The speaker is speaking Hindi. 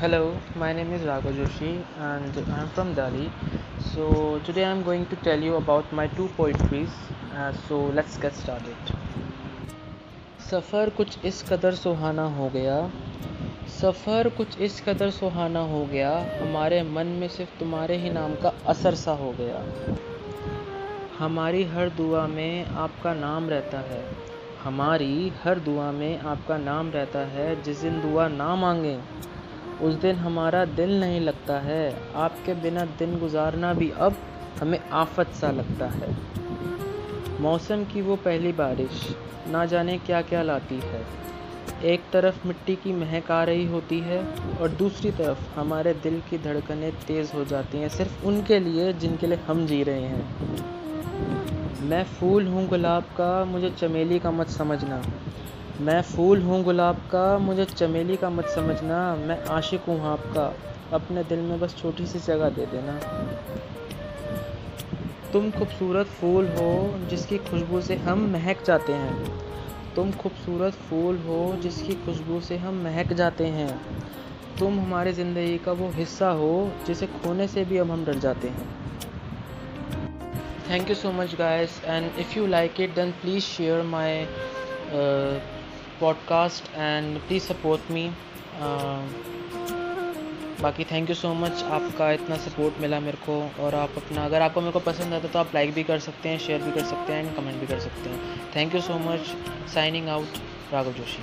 Hello, my name is Raghav Joshi and I'm from Delhi. So today I'm going to tell you about my two poetries. Uh, so let's get started. सफ़र कुछ इस कदर सुहाना हो गया सफ़र कुछ इस कदर सुहाना हो गया हमारे मन में सिर्फ़ तुम्हारे ही नाम का असर सा हो गया हमारी हर दुआ में आपका नाम रहता है हमारी हर दुआ में आपका नाम रहता है जिस दिन दुआ ना मांगे उस दिन हमारा दिल नहीं लगता है। आपके बिना दिन गुजारना भी अब हमें आफत सा लगता है। मौसम की वो पहली बारिश, ना जाने क्या क्या लाती है। एक तरफ़ मिट्टी की महक आ रही होती है और दूसरी तरफ़ हमारे दिल की धड़कनें तेज़ हो जाती हैं, सिर्फ़ उनके लिए जिनके लिए हम जी रहे हैं। मैं फूल हूँ गुलाब का, मुझे चमेली का मत समझना। मैं फूल हूँ गुलाब का, मुझे चमेली का मत समझना। मैं आशिक हूँ आपका। अपने दिल में बस छोटी सी जगह दे देना। तुम खूबसूरत फूल हो जिसकी खुशबू से हम महक जाते हैं। तुम खूबसूरत फूल हो जिसकी खुशबू से हम महक जाते हैं। तुम हमारे ज़िंदगी का वो हिस्सा हो जिसे खोने से भी अब हम डर जाते हैं। Thank you so much guys and if you like it then please share my podcast and please support me बाकी थैंक यू सो मच आपका इतना सपोर्ट मिला मेरे को और आप अपना, अगर आपको मेरे को पसंद आता तो आप लाइक भी कर सकते हैं शेयर भी कर सकते हैं एंड कमेंट भी कर सकते हैं. Thank you so much signing out Raghav Joshi